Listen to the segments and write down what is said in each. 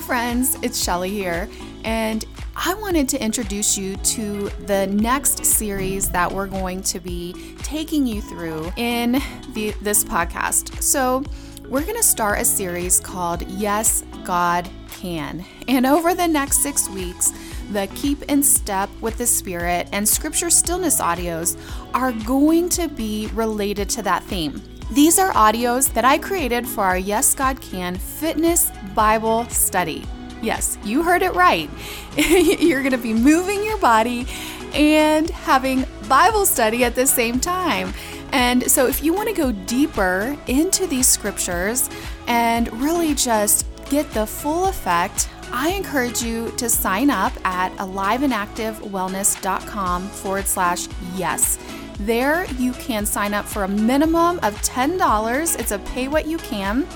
Friends, it's Shelley here, and I wanted to introduce you to the next series that we're going to be taking you through in the, this podcast. So, we're going to start a series called Yes, God Can. And over the next six weeks, the Keep in Step with the Spirit and Scripture Stillness audios are going to be related to that theme. These are audios that I created for our Yes God Can Fitness Bible Study. Yes, you heard it right. You're going to be moving your body and having Bible study at the same time. And so, if you want to go deeper into these scriptures and really just get the full effect, I encourage you to sign up at aliveandactivewellness.com forward slash yes. There, you can sign up for a minimum of $10. It's a pay what you can,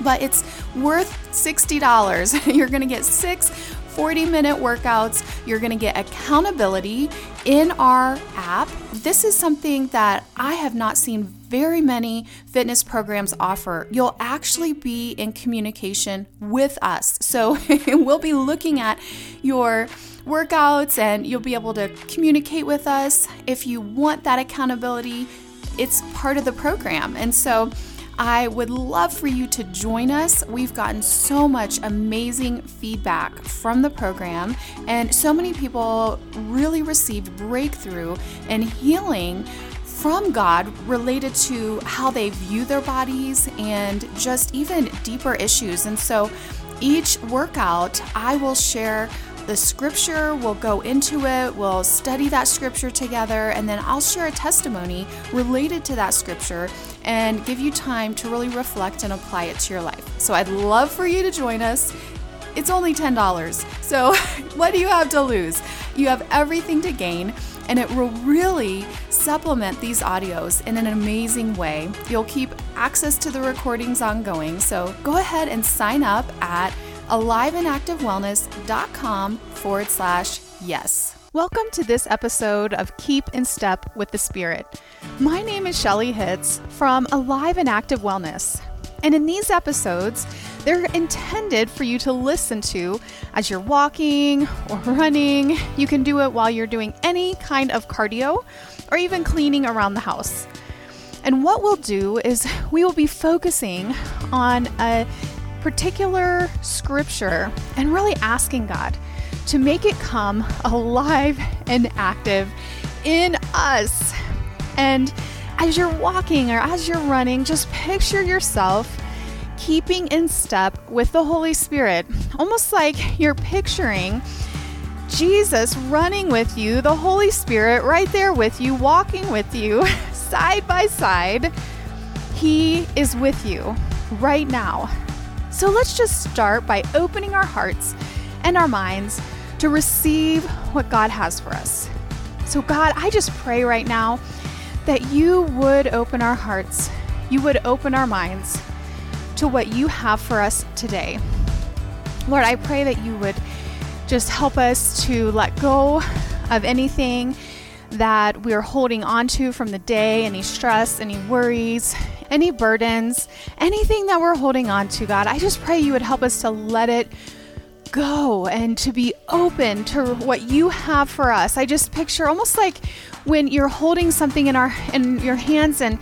but it's worth $60. You're going to get six 40 minute workouts. You're going to get accountability in our app. This is something that I have not seen very many fitness programs offer. You'll actually be in communication with us. So we'll be looking at your workouts and you'll be able to communicate with us. If you want that accountability, it's part of the program. And so I would love for you to join us. We've gotten so much amazing feedback from the program, and so many people really received breakthrough and healing from God related to how they view their bodies and just even deeper issues. And so each workout, I will share the scripture, we'll go into it, we'll study that scripture together, and then I'll share a testimony related to that scripture and give you time to really reflect and apply it to your life. So I'd love for you to join us. It's only $10. So, what do you have to lose? You have everything to gain, and it will really supplement these audios in an amazing way. You'll keep access to the recordings ongoing. So, go ahead and sign up at aliveandactivewellness.com forward slash yes. Welcome to this episode of Keep in Step with the Spirit. My name is Shelley Hitz from Alive and Active Wellness. And in these episodes, they're intended for you to listen to as you're walking or running. You can do it while you're doing any kind of cardio or even cleaning around the house. And what we'll do is we will be focusing on a particular scripture and really asking God to make it come alive and active in us. And as you're walking or as you're running, just picture yourself keeping in step with the Holy Spirit, almost like you're picturing Jesus running with you, the Holy Spirit right there with you, walking with you, side by side. He is with you right now. So let's just start by opening our hearts and our minds to receive what God has for us. So, God, I just pray right now that you would open our hearts, you would open our minds to what you have for us today. Lord, I pray that you would just help us to let go of anything that we're holding onto from the day, any stress, any worries, any burdens, anything that we're holding on to, God. I just pray you would help us to let it go and to be open to what you have for us. I just picture almost like when you're holding something in our in your hands and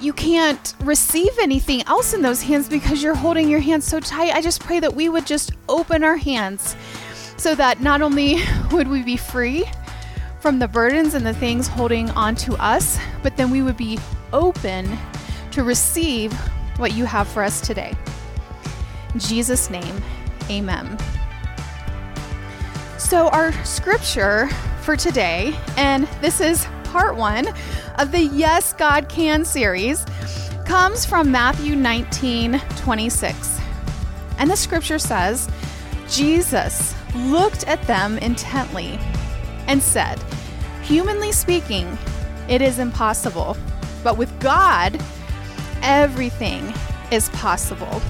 you can't receive anything else in those hands because you're holding your hands so tight. I just pray that we would just open our hands so that not only would we be free from the burdens and the things holding on to us, but then we would be open to receive what you have for us today. In Jesus' name, amen. So, our scripture for today, and this is part one of the Yes, God Can series, comes from Matthew 19 26. And the scripture says, Jesus looked at them intently and said, Humanly speaking, it is impossible, but with God, everything is possible.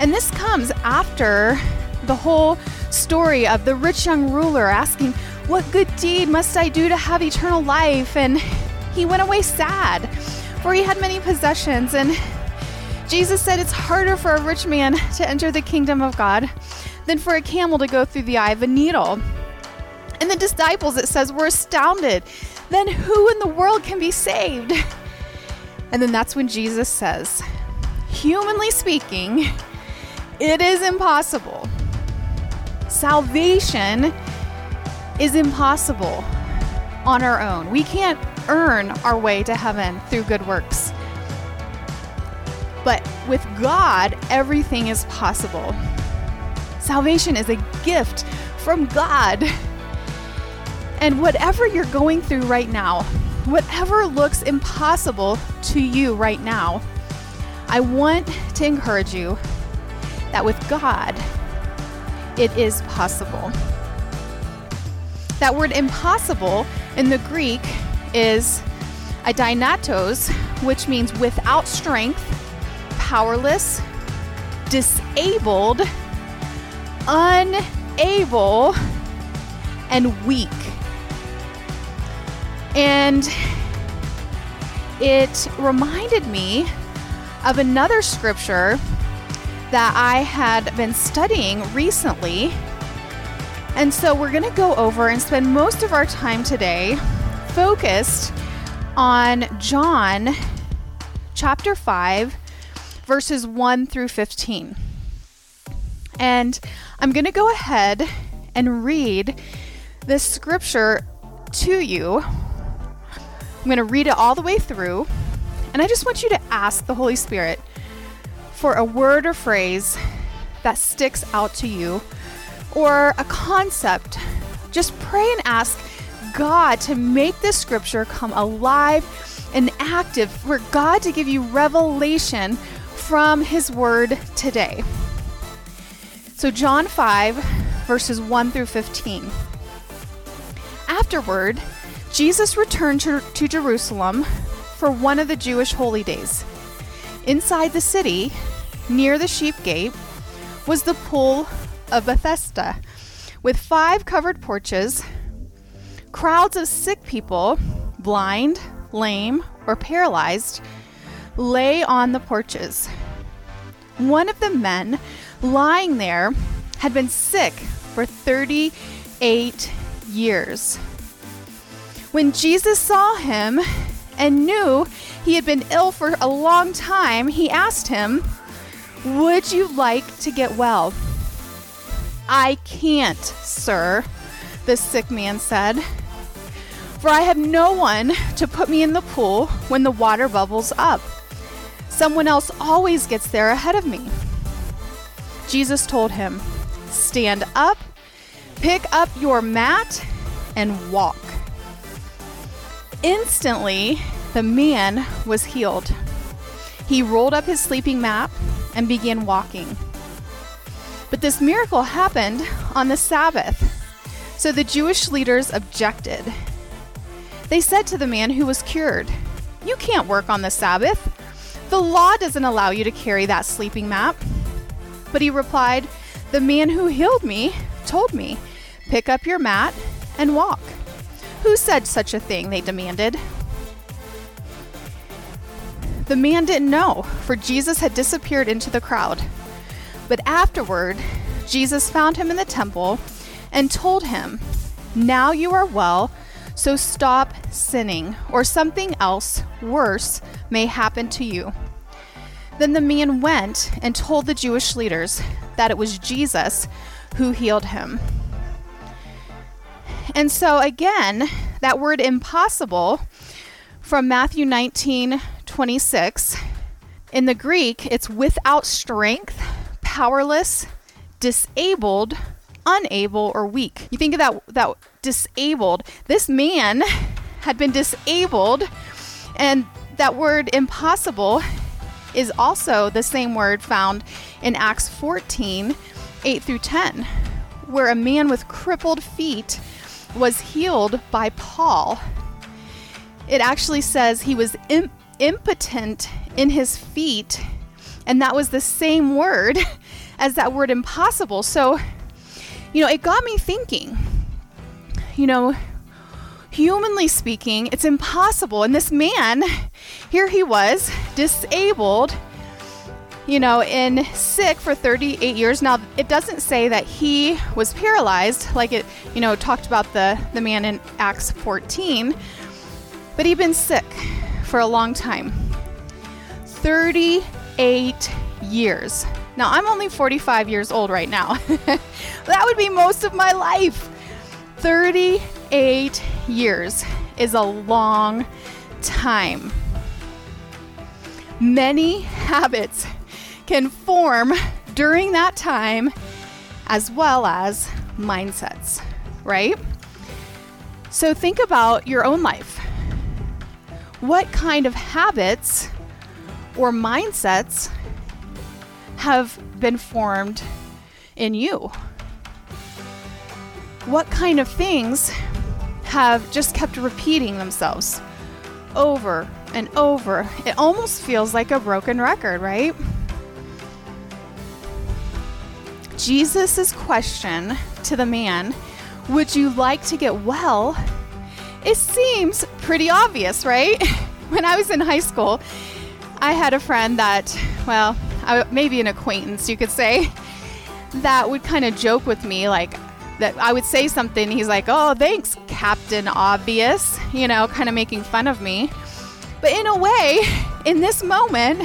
And this comes after the whole story of the rich young ruler asking, What good deed must I do to have eternal life? And he went away sad, for he had many possessions. And Jesus said it's harder for a rich man to enter the kingdom of God than for a camel to go through the eye of a needle. And the disciples, it says, were astounded. Then who in the world can be saved? And then that's when Jesus says, humanly speaking, it is impossible. Salvation is impossible on our own. We can't earn our way to heaven through good works. But with God, everything is possible. Salvation is a gift from God. And whatever you're going through right now, whatever looks impossible to you right now, I want to encourage you that with God, it is possible. That word impossible in the Greek is adinatos, which means without strength, powerless, disabled, unable, and weak. And it reminded me of another scripture that I had been studying recently. And so we're going to go over and spend most of our time today focused on John chapter 5, verses 1 through 15. And I'm going to go ahead and read this scripture to you I'm going to read it all the way through, and I just want you to ask the Holy Spirit for a word or phrase that sticks out to you or a concept. Just pray and ask God to make this scripture come alive and active, for God to give you revelation from His word today. So, John 5, verses 1 through 15. Afterward, Jesus returned to, to Jerusalem for one of the Jewish holy days. Inside the city, near the sheep gate, was the pool of Bethesda, with five covered porches. Crowds of sick people, blind, lame, or paralyzed, lay on the porches. One of the men lying there had been sick for 38 years. When Jesus saw him and knew he had been ill for a long time, he asked him, Would you like to get well? I can't, sir, the sick man said, for I have no one to put me in the pool when the water bubbles up. Someone else always gets there ahead of me. Jesus told him, Stand up, pick up your mat, and walk. Instantly, the man was healed. He rolled up his sleeping mat and began walking. But this miracle happened on the Sabbath, so the Jewish leaders objected. They said to the man who was cured, You can't work on the Sabbath. The law doesn't allow you to carry that sleeping mat. But he replied, The man who healed me told me, Pick up your mat and walk. Who said such a thing? They demanded. The man didn't know, for Jesus had disappeared into the crowd. But afterward, Jesus found him in the temple and told him, Now you are well, so stop sinning, or something else worse may happen to you. Then the man went and told the Jewish leaders that it was Jesus who healed him. And so, again, that word impossible from Matthew 19 26, in the Greek, it's without strength, powerless, disabled, unable, or weak. You think of that, that disabled. This man had been disabled, and that word impossible is also the same word found in Acts 14 8 through 10, where a man with crippled feet was healed by Paul. It actually says he was Im- impotent in his feet, and that was the same word as that word impossible. So, you know, it got me thinking, you know, humanly speaking, it's impossible. And this man, here he was, disabled, you know, in sick for 38 years. Now, it doesn't say that he was paralyzed, like it, you know, talked about the, the man in Acts 14, but he'd been sick for a long time 38 years. Now, I'm only 45 years old right now. that would be most of my life. 38 years is a long time. Many habits can form during that time as well as mindsets, right? So think about your own life. What kind of habits or mindsets have been formed in you? What kind of things have just kept repeating themselves over and over? It almost feels like a broken record, right? Jesus' question to the man, Would you like to get well? It seems pretty obvious, right? when I was in high school, I had a friend that, well, maybe an acquaintance, you could say, that would kind of joke with me, like, that I would say something, he's like, oh, thanks, Captain Obvious, you know, kind of making fun of me. But in a way, in this moment,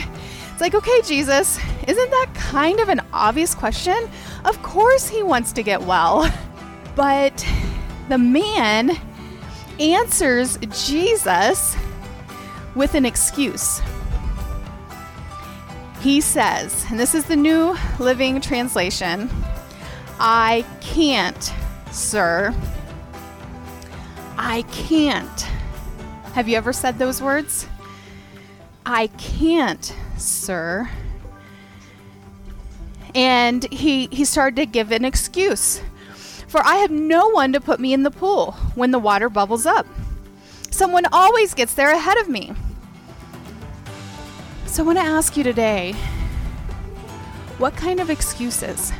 it's like, okay, Jesus, isn't that kind of an obvious question? Of course he wants to get well. But the man answers Jesus with an excuse. He says, and this is the New Living Translation I can't, sir. I can't. Have you ever said those words? I can't, sir. And he, he started to give an excuse. For I have no one to put me in the pool when the water bubbles up. Someone always gets there ahead of me. So I want to ask you today what kind of excuses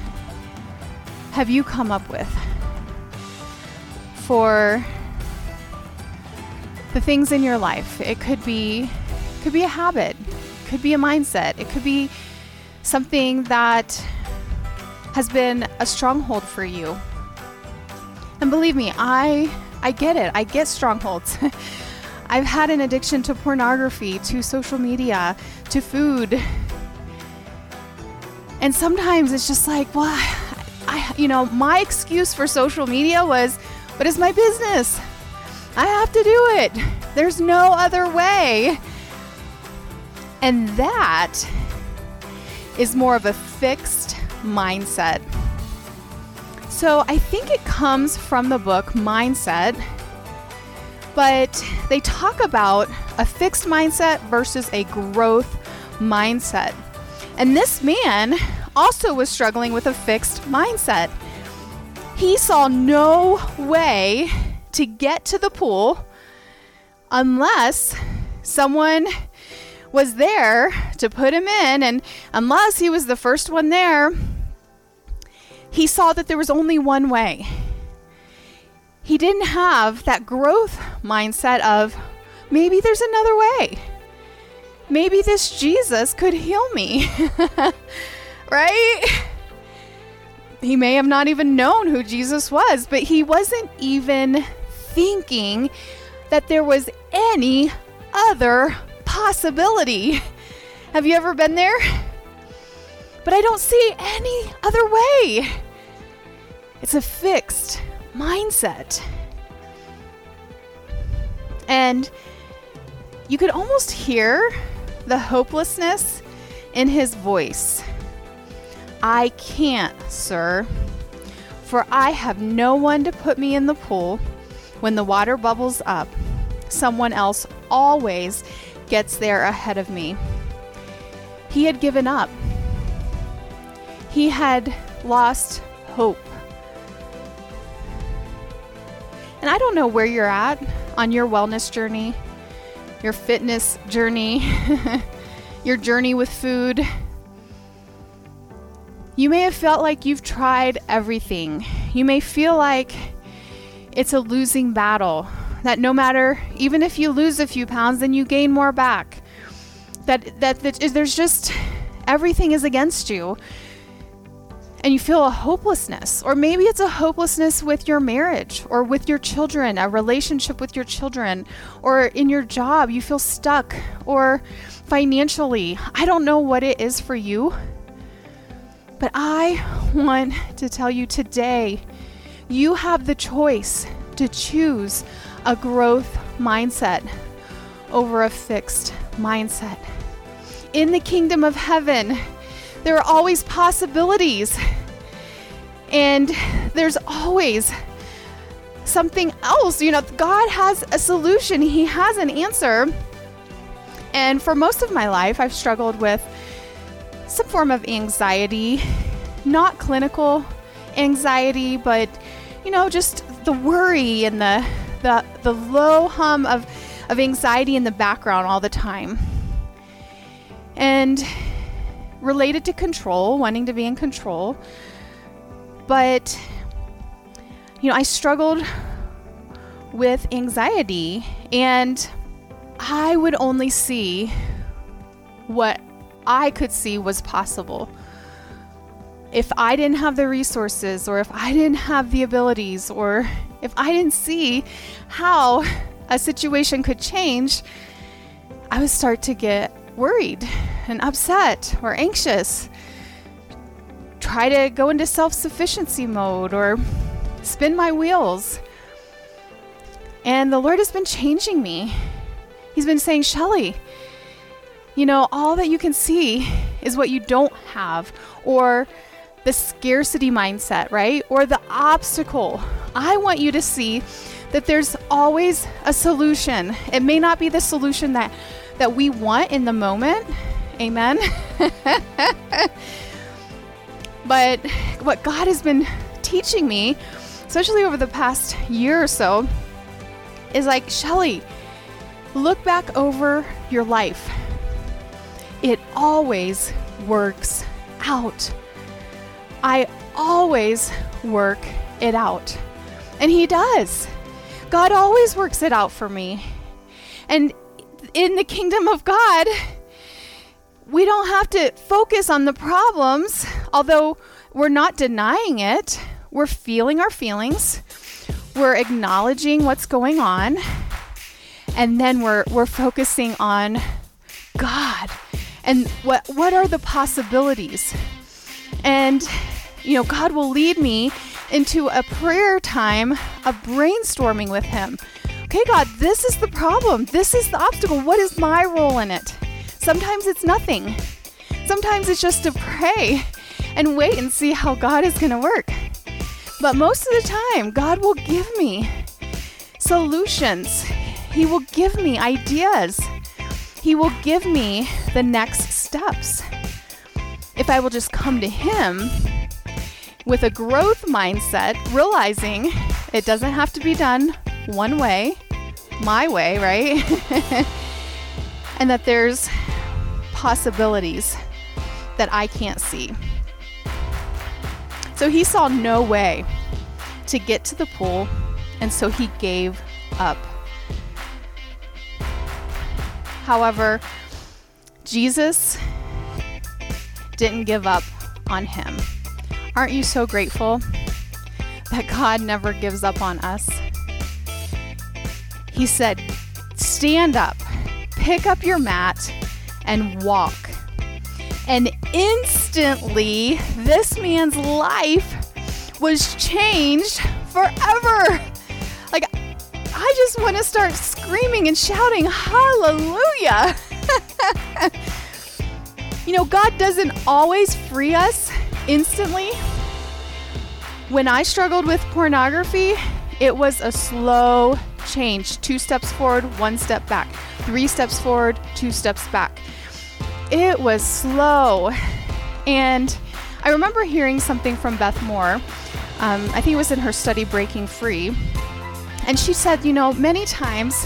have you come up with for the things in your life? It could be could be a habit, could be a mindset, it could be something that has been a stronghold for you. And believe me, I I get it. I get strongholds. I've had an addiction to pornography, to social media, to food. And sometimes it's just like, well, I, you know, my excuse for social media was, but it's my business. I have to do it. There's no other way. And that is more of a fixed mindset. So I think it comes from the book Mindset but they talk about a fixed mindset versus a growth mindset. And this man also was struggling with a fixed mindset. He saw no way to get to the pool unless someone was there to put him in, and unless he was the first one there, he saw that there was only one way he didn't have that growth mindset of maybe there's another way. Maybe this Jesus could heal me. right? He may have not even known who Jesus was, but he wasn't even thinking that there was any other possibility. Have you ever been there? But I don't see any other way. It's a fixed mindset. And you could almost hear the hopelessness in his voice. I can't, sir, for I have no one to put me in the pool when the water bubbles up. Someone else always gets there ahead of me. He had given up. He had lost hope. And I don't know where you're at on your wellness journey, your fitness journey, your journey with food. You may have felt like you've tried everything. You may feel like it's a losing battle, that no matter, even if you lose a few pounds, then you gain more back. That, that, that there's just everything is against you and you feel a hopelessness. Or maybe it's a hopelessness with your marriage or with your children, a relationship with your children, or in your job, you feel stuck, or financially. I don't know what it is for you. But I want to tell you today you have the choice to choose a growth mindset over a fixed mindset. In the kingdom of heaven, there are always possibilities. And there's always something else. You know, God has a solution, He has an answer. And for most of my life, I've struggled with some form of anxiety, not clinical anxiety, but you know, just the worry and the the the low hum of of anxiety in the background all the time. And related to control, wanting to be in control. But, you know, I struggled with anxiety and I would only see what I could see was possible. If I didn't have the resources, or if I didn't have the abilities, or if I didn't see how a situation could change, I would start to get worried and upset or anxious. Try to go into self sufficiency mode or spin my wheels. And the Lord has been changing me. He's been saying, Shelley, you know, all that you can see is what you don't have, or the scarcity mindset, right? Or the obstacle. I want you to see that there's always a solution. It may not be the solution that that we want in the moment. Amen. but what God has been teaching me, especially over the past year or so, is like, Shelley, look back over your life. It always works out. I always work it out. And He does. God always works it out for me. And in the kingdom of God, we don't have to focus on the problems, although we're not denying it. We're feeling our feelings, we're acknowledging what's going on, and then we're, we're focusing on God and what, what are the possibilities. And, you know, God will lead me into a prayer time of brainstorming with Him okay, God, this is the problem. This is the obstacle. What is my role in it? Sometimes it's nothing. Sometimes it's just to pray and wait and see how God is going to work. But most of the time, God will give me solutions. He will give me ideas. He will give me the next steps. If I will just come to Him with a growth mindset, realizing it doesn't have to be done one way, my way, right? and that there's possibilities that I can't see. So he saw no way to get to the pool, and so he gave up. However, Jesus didn't give up on him. Aren't you so grateful that God never gives up on us? He said, Stand up, pick up your mat, and walk. And instantly, this man's life was changed forever. Like, I just want to start screaming and shouting, Hallelujah! you know, God doesn't always free us instantly. When I struggled with pornography, it was a slow change. Two steps forward, one step back. Three steps forward, two steps back. It was slow. And I remember hearing something from Beth Moore. Um, I think it was in her study, Breaking Free. And she said, you know, many times,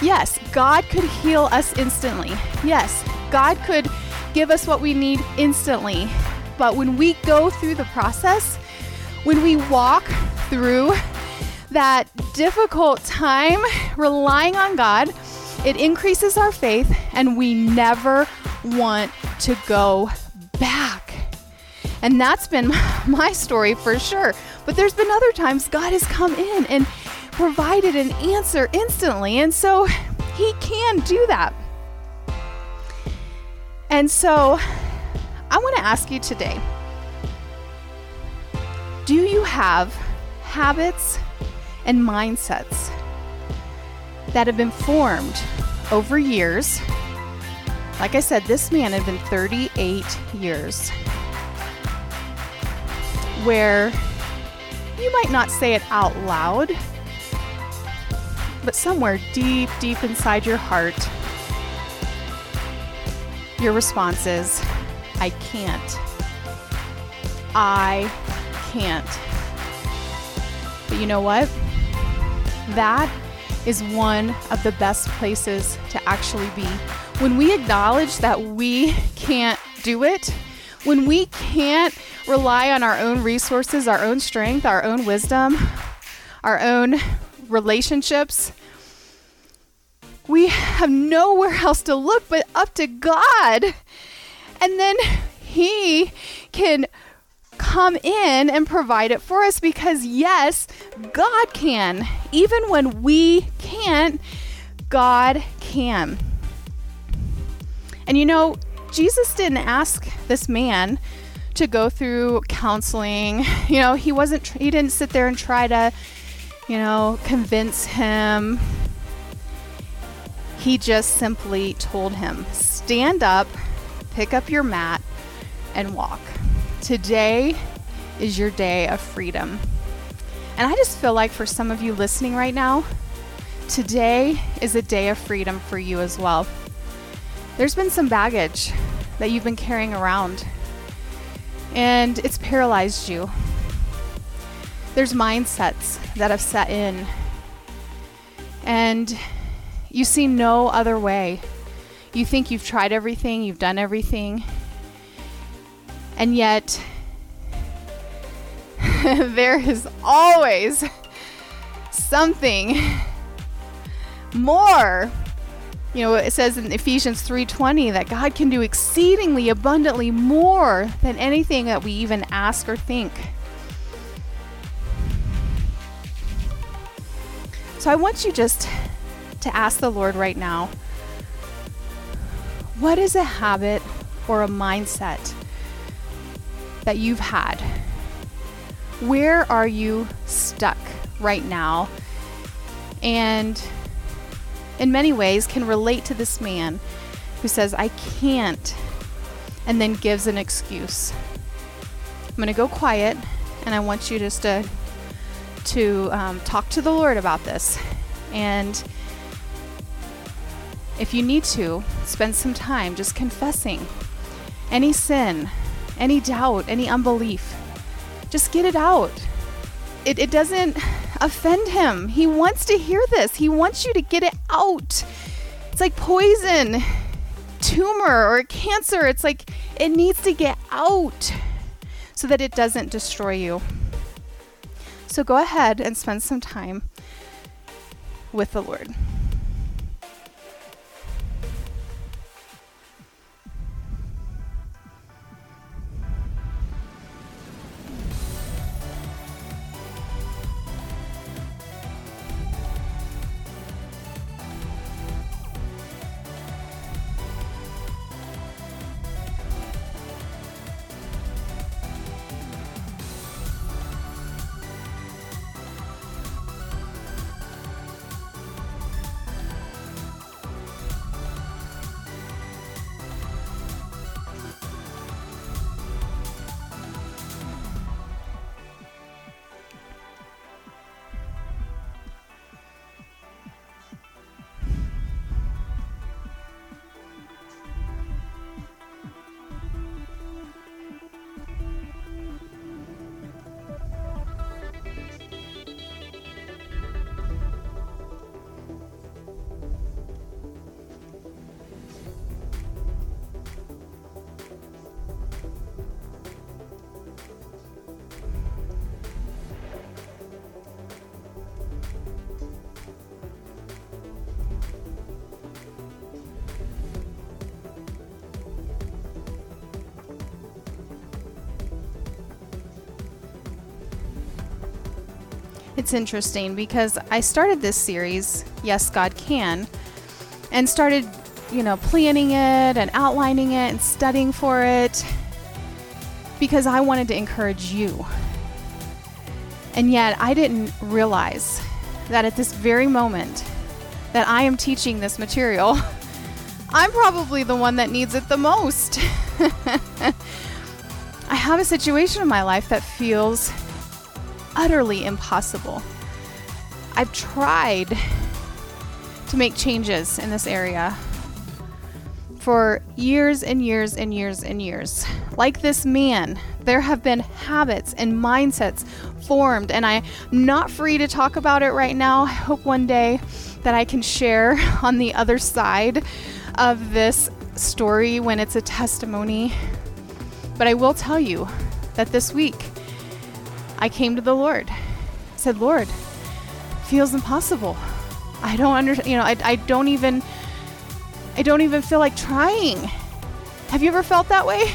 yes, God could heal us instantly. Yes, God could give us what we need instantly. But when we go through the process, when we walk through that difficult time relying on God, it increases our faith, and we never want to go back. And that's been my story for sure. But there's been other times God has come in and provided an answer instantly. And so He can do that. And so I want to ask you today do you have habits and mindsets that have been formed over years? Like I said, this man had been 38 years. Where you might not say it out loud, but somewhere deep, deep inside your heart, your response is, I can't. I can't. But you know what? That is one of the best places to actually be. When we acknowledge that we can't do it, when we can't rely on our own resources, our own strength, our own wisdom, our own relationships, we have nowhere else to look but up to God. And then He can come in and provide it for us because, yes, God can. Even when we can't, God can. And you know, Jesus didn't ask this man to go through counseling. You know, he wasn't, he didn't sit there and try to, you know, convince him he just simply told him, Stand up, pick up your mat, and walk. Today is your day of freedom. And I just feel like for some of you listening right now, today is a day of freedom for you as well. There's been some baggage that you've been carrying around, and it's paralyzed you. There's mindsets that have set in, and you see no other way. You think you've tried everything, you've done everything, and yet there is always something more. You know, it says in Ephesians 3:20 that God can do exceedingly abundantly more than anything that we even ask or think. So I want you just to ask the Lord right now what is a habit or a mindset that you've had? Where are you stuck right now? And in many ways can relate to this man who says, I can't, and then gives an excuse. I'm going to go quiet, and I want you just to, to um, talk to the Lord about this. And if you need to, spend some time just confessing any sin, any doubt, any unbelief. Just get it out. It, it doesn't offend him. He wants to hear this, he wants you to get it out. It's like poison, tumor, or cancer. It's like it needs to get out so that it doesn't destroy you. So go ahead and spend some time with the Lord. It's interesting because I started this series, Yes, God Can, and started, you know, planning it and outlining it and studying for it because I wanted to encourage you. And yet I didn't realize that at this very moment that I am teaching this material, I'm probably the one that needs it the most. I have a situation in my life that feels utterly impossible. I've tried to make changes in this area for years and years and years and years. Like this man, there have been habits and mindsets formed, and I'm not free to talk about it right now. I hope one day that I can share on the other side of this story when it's a testimony. But I will tell you that this week I came to the Lord, said, Lord, feels impossible. I don't understand, you know, I, I don't even, I don't even feel like trying. Have you ever felt that way?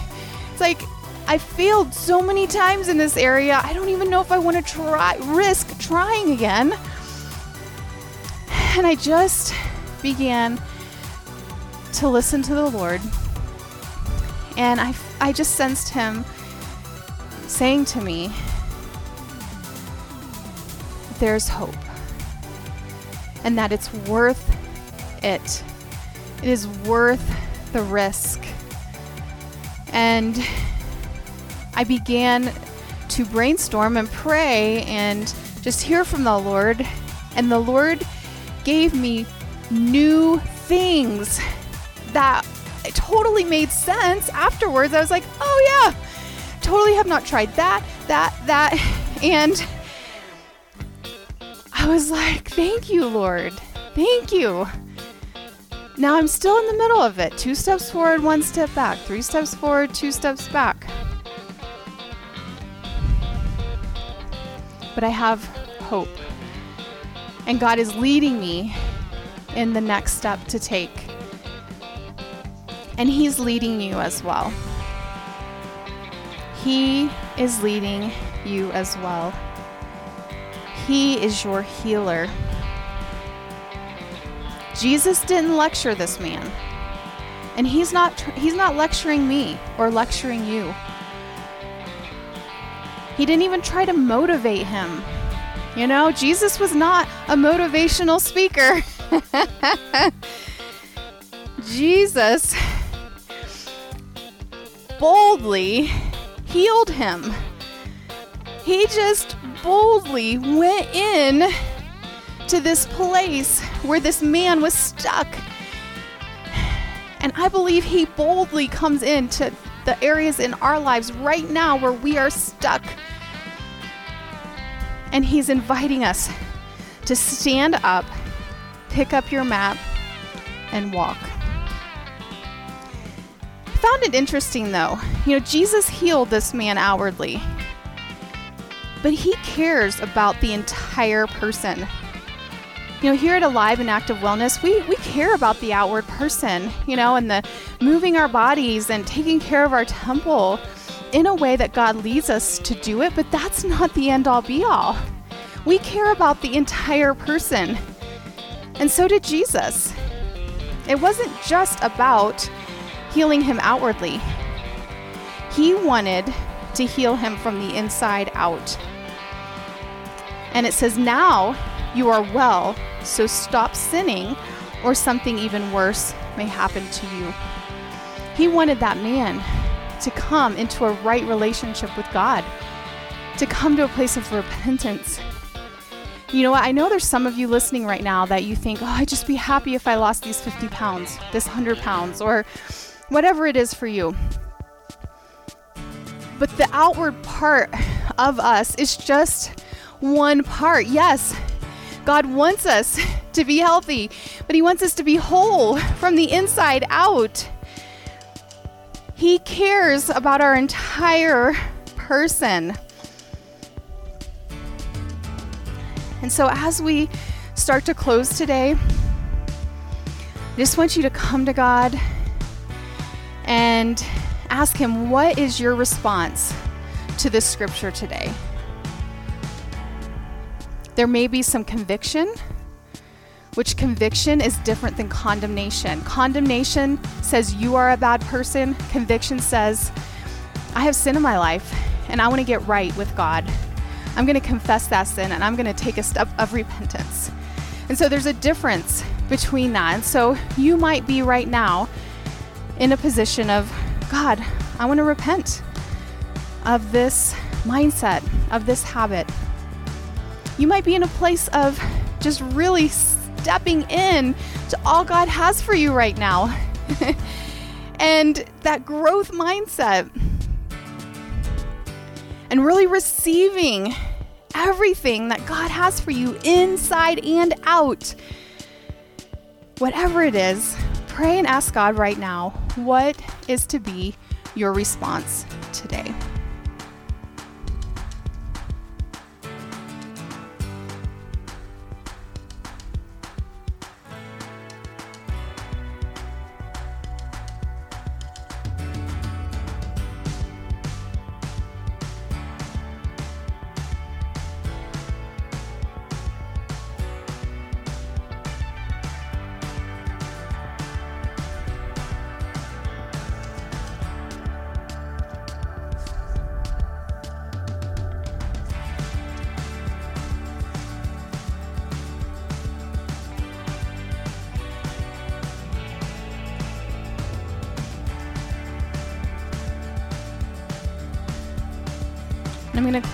It's like, I failed so many times in this area. I don't even know if I want to try, risk trying again. And I just began to listen to the Lord. And I, I just sensed Him saying to me, There's hope. And that it's worth it. It is worth the risk. And I began to brainstorm and pray and just hear from the Lord. And the Lord gave me new things that totally made sense afterwards. I was like, oh yeah, totally have not tried that, that, that. And I was like, thank you, Lord. Thank you. Now I'm still in the middle of it. Two steps forward, one step back. Three steps forward, two steps back. But I have hope. And God is leading me in the next step to take. And He's leading you as well. He is leading you as well. He is your healer. Jesus didn't lecture this man. And he's not he's not lecturing me or lecturing you. He didn't even try to motivate him. You know, Jesus was not a motivational speaker. Jesus boldly healed him. He just boldly went in to this place where this man was stuck. And I believe he boldly comes into the areas in our lives right now where we are stuck. And he's inviting us to stand up, pick up your map, and walk. I found it interesting though. You know, Jesus healed this man outwardly, but he cares about the entire person. You know, here at Alive and Active Wellness, we, we care about the outward person, you know, and the moving our bodies and taking care of our temple in a way that God leads us to do it, but that's not the end all be all. We care about the entire person. And so did Jesus. It wasn't just about healing him outwardly, he wanted to heal him from the inside out. And it says, Now you are well, so stop sinning, or something even worse may happen to you. He wanted that man to come into a right relationship with God, to come to a place of repentance. You know what? I know there's some of you listening right now that you think, oh, I'd just be happy if I lost these 50 pounds, this 100 pounds, or whatever it is for you. But the outward part of us is just one part. Yes, God wants us to be healthy, but He wants us to be whole from the inside out. He cares about our entire person. And so, as we start to close today, I just want you to come to God and ask Him, What is your response to this scripture today? There may be some conviction, which conviction is different than condemnation. Condemnation says you are a bad person, conviction says, I have sin in my life and I want to get right with God. I'm going to confess that sin and I'm going to take a step of repentance. And so there's a difference between that. And so you might be right now in a position of, God, I want to repent of this mindset, of this habit. You might be in a place of just really stepping in to all God has for you right now. and that growth mindset and really receiving everything that God has for you inside and out. Whatever it is, pray and ask God right now what is to be your response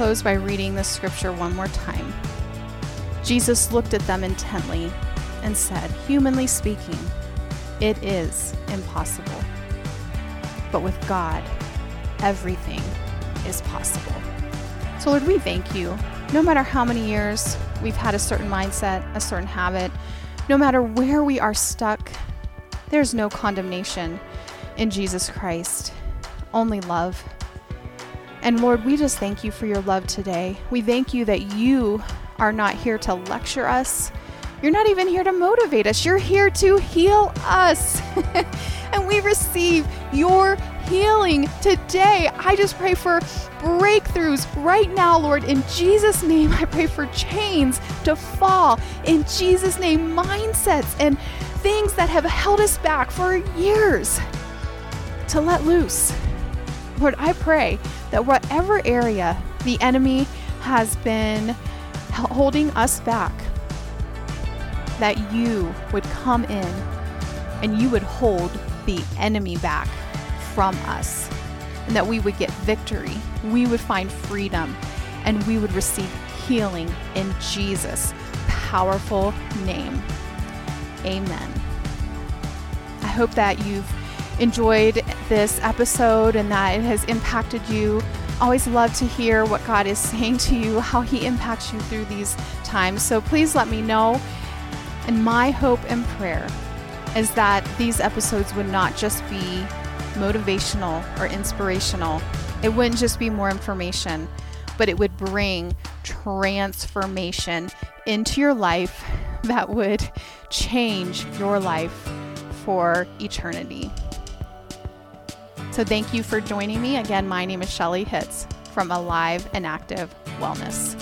close by reading the scripture one more time. Jesus looked at them intently and said, Humanly speaking, it is impossible. But with God, everything is possible. So, Lord, we thank you. No matter how many years we've had a certain mindset, a certain habit, no matter where we are stuck, there's no condemnation in Jesus Christ, only love. And Lord, we just thank you for your love today. We thank you that you are not here to lecture us. You're not even here to motivate us. You're here to heal us. and we receive your healing today. I just pray for breakthroughs right now, Lord. In Jesus' name, I pray for chains to fall. In Jesus' name, mindsets and things that have held us back for years to let loose. Lord, I pray that whatever area the enemy has been holding us back, that you would come in and you would hold the enemy back from us, and that we would get victory, we would find freedom, and we would receive healing in Jesus' powerful name. Amen. I hope that you've enjoyed this episode and that it has impacted you. Always love to hear what God is saying to you, how He impacts you through these times. So please let me know. And my hope and prayer is that these episodes would not just be motivational or inspirational, it wouldn't just be more information, but it would bring transformation into your life that would change your life for eternity. So thank you for joining me. Again, my name is Shelley Hitz from Alive and Active Wellness.